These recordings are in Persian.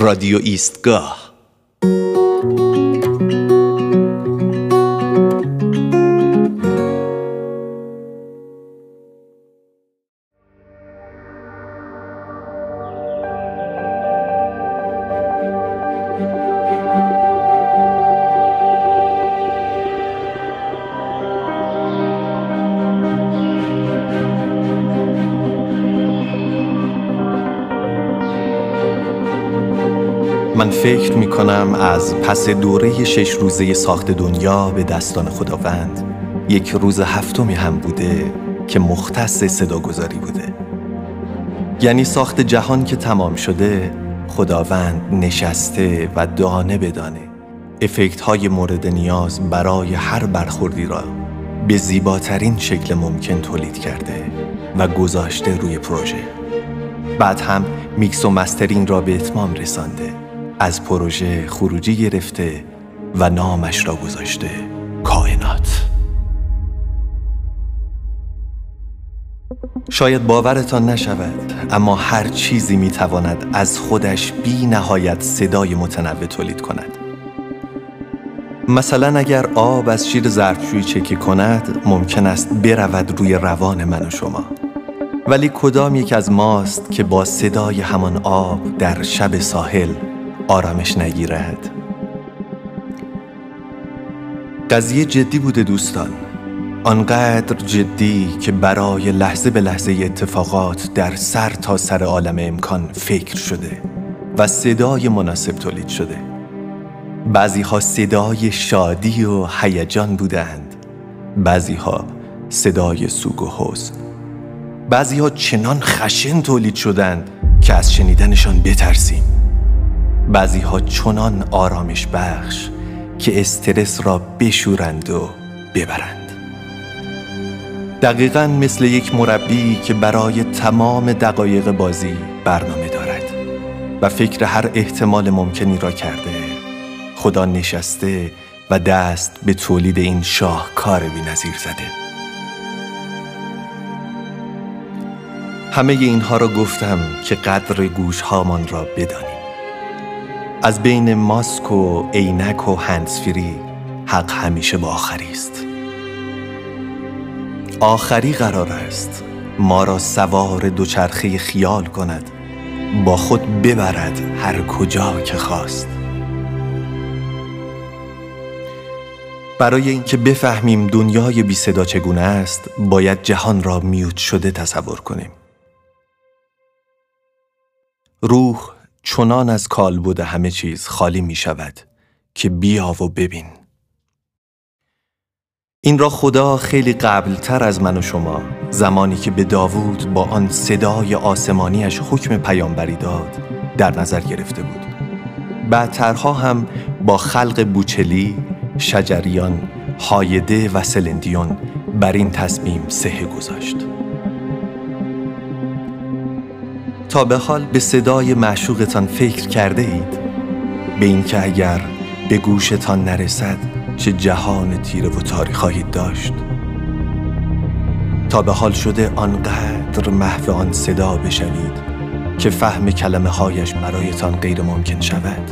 رادیو ایستگاه. من فکر می کنم از پس دوره شش روزه ساخت دنیا به دستان خداوند یک روز هفتمی هم بوده که مختص صداگذاری بوده. یعنی ساخت جهان که تمام شده خداوند نشسته و دانه به دانه افکت های مورد نیاز برای هر برخوردی را به زیباترین شکل ممکن تولید کرده و گذاشته روی پروژه. بعد هم میکس و mastering را به اتمام رسانده. از پروژه خروجی گرفته و نامش را گذاشته کائنات. شاید باورتان نشود اما هر چیزی می‌تواند از خودش بی نهایت صدای متنوع تولید کند. مثلا اگر آب از شیر ظرفشویی چکه کند ممکن است برود روی روان من و شما. ولی کدام یک از ماست که با صدای همان آب در شب ساحل آرامش نگیرد. قضیه جدی بوده دوستان. آنقدر جدی که برای لحظه به لحظه اتفاقات در سر تا سر عالم امکان فکر شده و صدای مناسب تولید شده. بعضی ها صدای شادی و هیجان بودند. بعضی ها صدای سوگ و حزن بعضی ها چنان خشن تولید شدند که از شنیدنشان بترسیم. بعضی ها چنان آرامش بخش که استرس را بشورند و ببرند. دقیقا مثل یک مربی که برای تمام دقایق بازی برنامه دارد و فکر هر احتمال ممکنی را کرده خدا نشسته و دست به تولید این شاهکار بی نظیر زده. همه اینها را گفتم که قدر گوش هامان را بدانیم از بین ماسک و عینک و هندسفری حق همیشه با آخری است. آخری قرار است ما را سوار دوچرخه خیال کند با خود ببرد هر کجا که خواست. برای اینکه بفهمیم دنیای بی صدا چگونه است باید جهان را میوت شده تصور کنیم. روح چنان از کالبد همه چیز خالی می شود که بیا و ببین. این را خدا خیلی قبلتر از من و شما زمانی که به داوود با آن صدای آسمانیش حکم پیامبری داد در نظر گرفته بود. بعدترها هم با خلق بوچلی، شجریان، هایده و سلندیون بر این تصمیم سه گذاشت. تا به حال به صدای معشوقتان فکر کرده اید؟ به اینکه اگر به گوشتان نرسد چه جهان تیره و تاریخ خواهید داشت؟ تا به حال شده آنقدر محو آن صدا بشوید که فهم کلمه هایش برایتان غیر ممکن شود.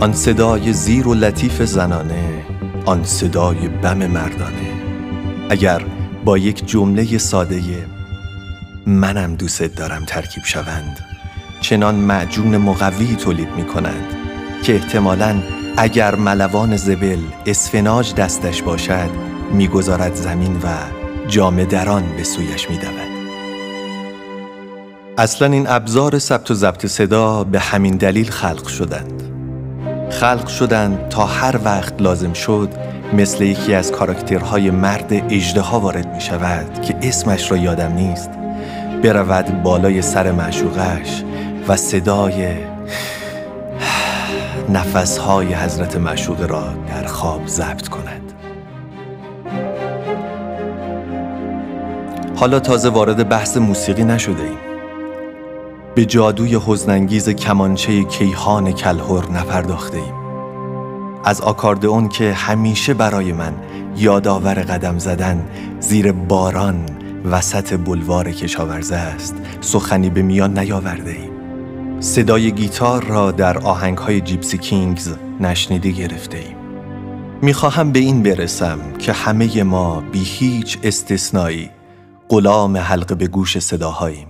آن صدای زیر و لطیف زنانه آن صدای بم مردانه. اگر با یک جمله ساده منم دوست دارم ترکیب شوند. چنان معجون مقوی تولید می کنند که احتمالاً اگر ملوان زبل اسفناج دستش باشد می‌گذارد زمین و جام دران به سویش میدود. اصلا این ابزار ثبت و ضبط صدا به همین دلیل خلق شدند. خلق شدند تا هر وقت لازم شد مثل یکی از کاراکترهای مرد اجدها وارد می شود که اسمش را یادم نیست. برود بالای سر معشوقش و صدای نفسهای حضرت معشوق را در خواب ضبط کند. حالا تازه وارد بحث موسیقی نشده ایم. به جادوی حزنانگیز کمانچه کیهان کلهر نپرداخته ایم. از آکاردئون که همیشه برای من یادآور قدم زدن زیر باران وسط بلوار کشاورزه است سخنی به میان نیاورده ایم صدای گیتار را در آهنگ های Gipsy Kings نشنیده گرفته ایم. می‌خواهم به این برسم که همه ما بی هیچ استثنایی غلام حلقه به گوش صداهاییم.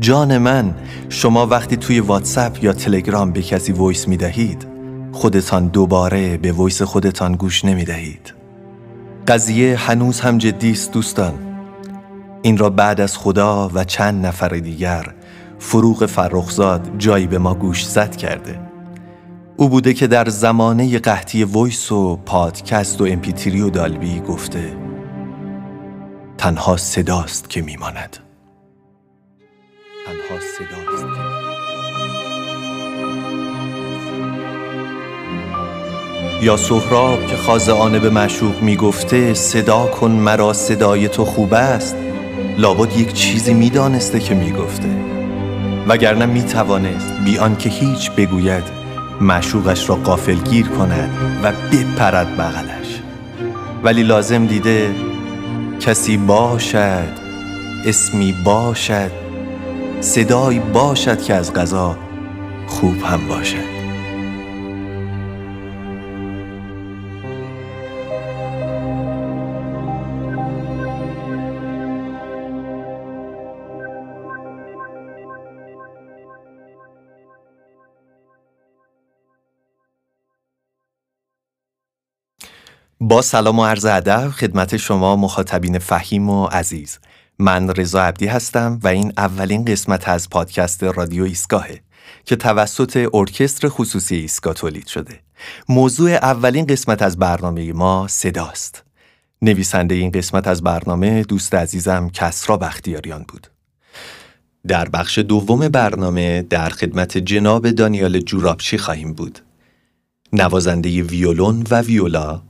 جان من شما وقتی توی واتساپ یا تلگرام به کسی voice می دهید خودتان دوباره به voice خودتان گوش نمی دهید. قضیه هنوز هم جدی است دوستان این را بعد از خدا و چند نفر دیگر فروغ فرخزاد جایی به ما گوش زد کرده. او بوده که در زمانه قحطی ویس و پادکست و امپیتری و دالبی گفته تنها صداست که میماند. تنها صداست. یا سهراب که خازعانه به معشوق می‌گفته صدا کن مرا صدای تو خوب است. لابد یک چیزی می‌دانسته که می‌گفته. وگرنه می‌توانست بیان که هیچ بگوید معشوقش را قافل گیر کند و بپرد بغلش. ولی لازم دیده کسی باشد اسمی باشد صدایی باشد که از غذا خوب هم باشد. با سلام و عرض ادب خدمت شما مخاطبین فهیم و عزیز. من رضا عبدی هستم و این اولین قسمت از پادکست رادیو ایستگاهه که توسط ارکستر خصوصی ایستگاه تولید شده. موضوع اولین قسمت از برنامه ما صداست. نویسنده این قسمت از برنامه دوست عزیزم کسرا بختیاریان بود. در بخش دوم برنامه در خدمت جناب دانیال جورابچی خواهیم بود. نوازنده ویولون و ویولا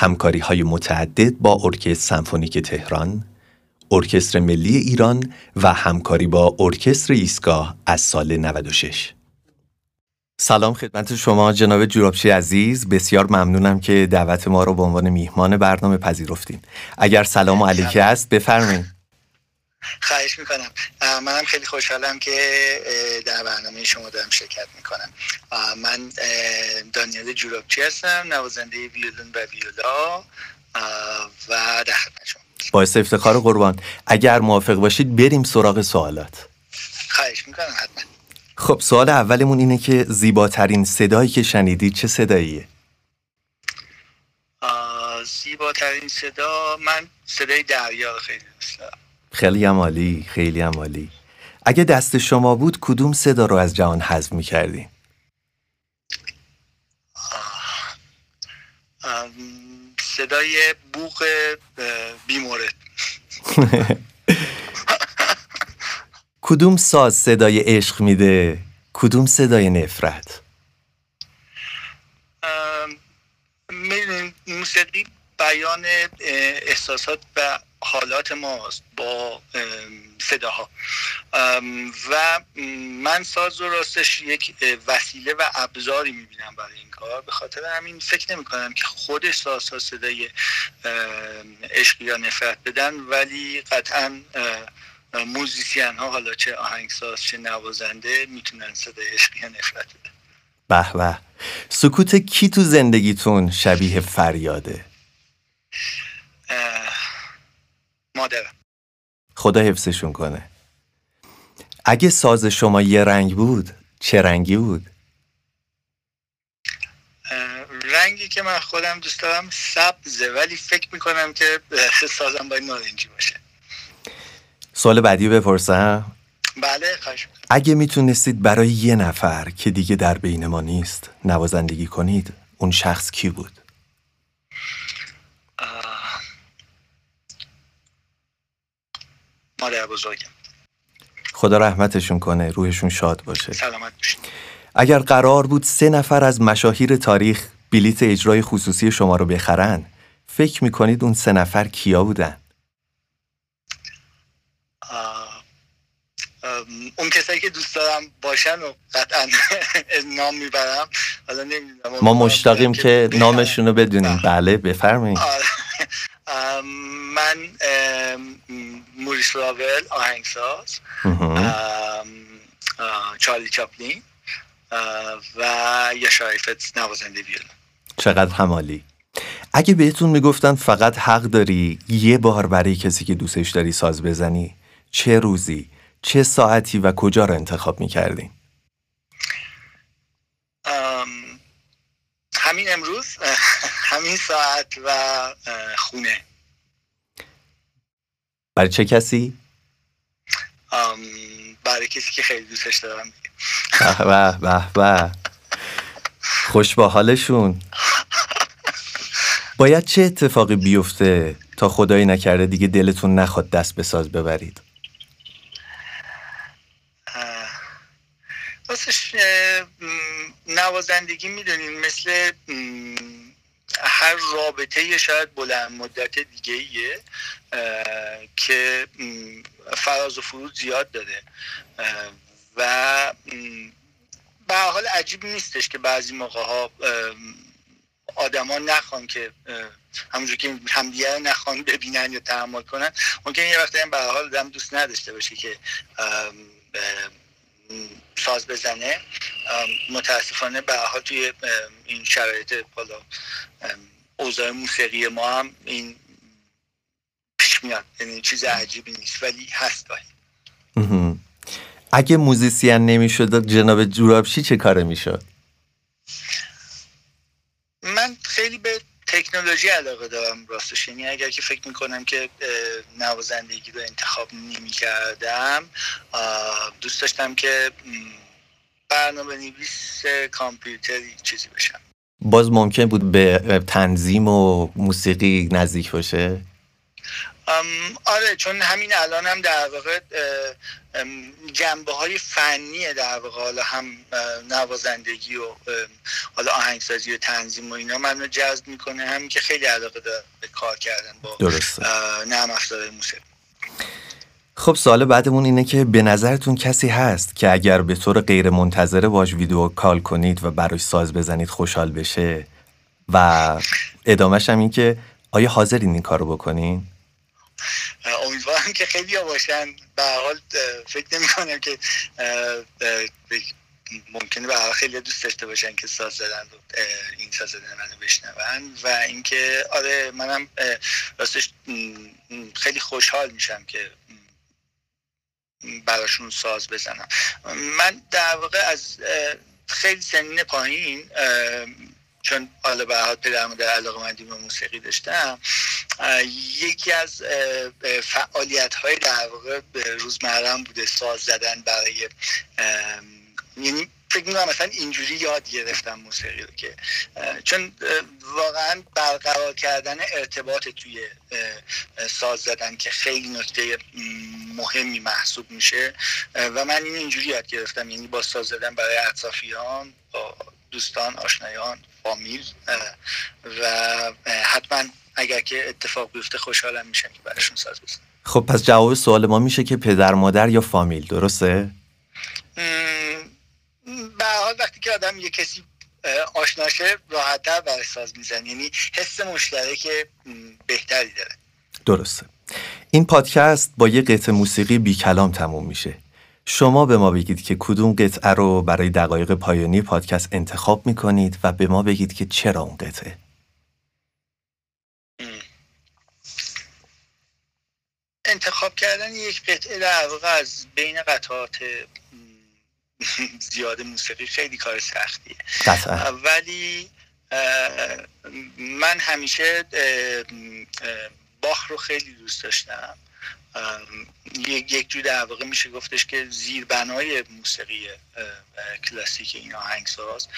همکاری های متعدد با ارکستر سمفونیک تهران، ارکستر ملی ایران و همکاری با ارکستر ایستگاه از سال 96. سلام خدمت شما جناب جورابچی عزیز. بسیار ممنونم که دعوت ما رو به عنوان میهمان برنامه پذیرفتین اگر سلام و علیکه است بفرمایید. خواهش می‌کنم. منم خیلی خوشحالم که در برنامه شما دارم شرکت می‌کنم. من دانیال جورابچی هستم نوازنده ویولون و ویولا و در خدمت باعث افتخار قربان. اگر موافق باشید بریم سراغ سوالات. خواهش می‌کنم حتما. خب سوال اولمون اینه که زیباترین صدایی که شنیدید چه صداییه؟ زیباترین صدا من صدای دریا خیلی دوست دارم. خیلی عمالی خیلی عمالی اگه دست شما بود کدوم صدا رو از جهان حذف می‌کردین؟ صدای بوق بیمورد کدوم ساز صدای عشق میده؟ کدوم صدای نفرت؟ موسیقی بیان احساسات و حالات ماست با صداها. و من ساز و راستش یک وسیله و ابزاری می‌بینم برای این کار. به خاطر همین فکر نمی کنم که خود سازها صدای عشق یا نفرت بدن ولی قطعا موزیسین ها حالا چه آهنگساز چه نوازنده می‌تونن صدای عشق یا نفرت بدن. به به. سکوت کی تو زندگیتون شبیه فریاده؟ مادرم خدا حفظشون کنه اگه ساز شما یه رنگ بود چه رنگی بود؟ رنگی که من خودم دوست دارم سبزه ولی فکر می‌کنم که سازم باید نارنجی باشه سوال بعدی بپرسم؟ بله خواهش اگه می‌تونستید برای یه نفر که دیگه در بین ما نیست نوازندگی کنید اون شخص کی بود؟ مادر بزرگم. خدا رحمتشون کنه روحشون شاد باشه. سلامت باشید اگر قرار بود سه نفر از مشاهیر تاریخ بلیت اجرای خصوصی شما رو بخرن فکر می‌کنید اون سه نفر کیا بودن؟ اون کسایی که دوست دارم باشن و قطعا نام می‌برم ما مشتاقیم که نامشون رو بدونیم. بله بفرمایید. آره. من موریس راول آهنگساز چارلی چاپلین و یا شایفت نوازنده ویولن. چقدر همالی. اگه بهتون می‌گفتن فقط حق داری یه بار برای کسی که دوستش داری ساز بزنی چه روزی چه ساعتی و کجا رو انتخاب می‌کردین؟ همین امروز همین ساعت و خونه. برای چه کسی؟ برای کسی که خیلی دوستش دارم. به به به خوش با حالشون. باید چه اتفاقی بیفته تا خدایی نکرده دیگه دلتون نخواد دست به ساز ببرید؟ واسش نوازندگی می‌دونین مثل هر رابطه شاید بلند مدت دیگه ایه که فراز و فرود زیاد داره و به حال عجیب نیستش که بعضی موقع ها آدما نخوان که همونجور که همدیگه نخوان ببینن یا تحمل کنن. ممکن یه وقتی هم به حال دم دوست نداشته باشه که ساز بزنه متاسفانه به حال توی این شرایط بالا اوضاع موسیقی ما هم این پیش میاد یعنی چیز عجیبی نیست ولی هست گاهی اگه موزیسین نمی‌شد جناب جورابشی چه کاره می‌شد؟ من خیلی به تکنولوژی علاقه دارم راستش. یعنی اگر که فکر می‌کنم که نوازندگی رو انتخاب نمی کردم دوست داشتم که برنامه نویس کامپیوتری چیزی بشم. باز ممکن بود به تنظیم و موسیقی نزدیک باشه؟ آره چون همین الان هم در واقع جنبه های فنی در واقع حالا هم نوازندگی و حالا آهنگسازی و تنظیم و اینا منو جذب می‌کنه. همین که خیلی علاقه داره به کار کردن با نرم افزار موسیقی. خب سوال بعدمون اینه که به نظرتون کسی هست که اگر به طور غیر منتظره باش ویدیو کال کنید و براش ساز بزنید خوشحال بشه؟ و ادامهش هم این که آیا حاضرین این کارو بکنین؟ امیدوارم که خیلی ها باشن. به حال فکر نمی کنم که ممکنه به حال خیلی دوست داشته باشن که ساز زدن این ساز زدن منو بشنون. و اینکه آره منم راستش خیلی خوشحال میشم که براشون ساز بزنم. من در واقع از خیلی سنین پایین چون حالا به حال پدرم در علاقه مندی به موسیقی داشتم یکی از فعالیت های در واقع روزمرم بوده ساز زدن برای یعنی فکر می‌کنم مثلا اینجوری یاد گرفتم موسیقی رو که چون واقعا برقرار کردن ارتباط توی ساز زدن که خیلی نکته مهمی محسوب میشه و من این اینجوری یاد گرفتم یعنی با ساز زدن برای اطرافیان دوستان آشنایان فامیل و حتما اگر که اتفاق بیفته خوشحالم میشم که براشون ساز بزنم. خب پس جواب سوال ما میشه که پدر مادر یا فامیل درسته؟ به حال وقتی که آدم یه کسی آشناشه راحتتر برای ساز میزن یعنی حس مشترک بهتری داره. درسته. این پادکست با یه قطع موسیقی بی کلام تموم میشه. شما به ما بگید که کدوم قطعه رو برای دقایق پایانی پادکست انتخاب می‌کنید و به ما بگید که چرا اون قطعه. انتخاب کردن یک قطعه در واقع از بین قطعات زیاد موسیقی خیلی کار سختیه. ولی من همیشه باخ رو خیلی دوست داشتم. یک جو در واقع میشه گفتش که زیربنای موسیقی کلاسیک این آهنگساز.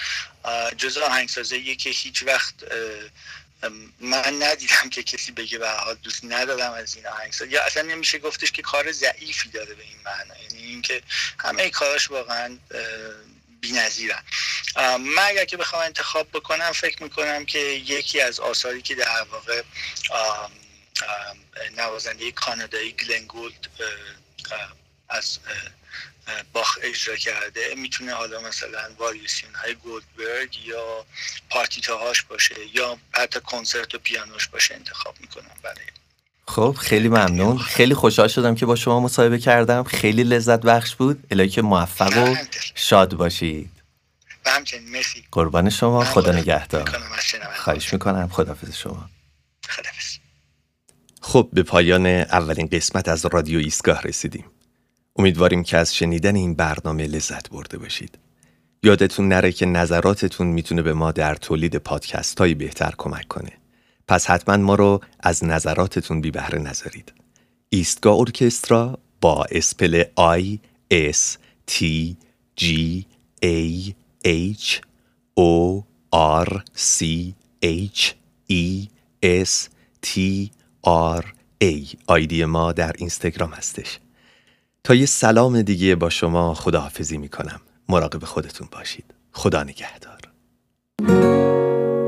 جز آهنگسازه که هیچ وقت من ندیدم که کسی بگه به حال دوست ندارم از این آهنگساز. یا اصلا نمیشه گفتش که کار ضعیفی داره به این معنا. یعنی اینکه همه کاراش واقعا بی‌نظیرن. من اگر که بخوام انتخاب بکنم فکر می‌کنم که یکی از آثاری که در واقع نوازنده کانادایی گلن گولد از باخ اجرا کرده. می‌تونه حالا مثلا واریسیون های گولدبرگ یا پارتیتا هاش باشه یا حتی کنسرت و پیانوش باشه انتخاب می‌کنم برای. خب خیلی ممنون. خیلی خوشحال شدم که با شما مصاحبه کردم. خیلی لذت بخش بود. الهی که موفق و شاد باشید. و همچنین مرسی. قربان شما. خدا نگهدار. خواهش می‌کنم. خدافز شما. خب به پایان اولین قسمت از رادیو ایستگاه رسیدیم. امیدواریم که از شنیدن این برنامه لذت برده باشید. یادتون نره که نظراتتون می‌تونه به ما در تولید پادکست های بهتر کمک کنه. پس حتما ما رو از نظراتتون بی بهره نذارید. ایستگاه orchestra با spell I S T G A H O R C H E S T R A آیدی ما در اینستاگرام هستش. تا یه سلام دیگه با شما خداحافظی می‌کنم. مراقب خودتون باشید. خدا نگهدار.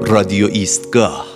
رادیو ایستگاه.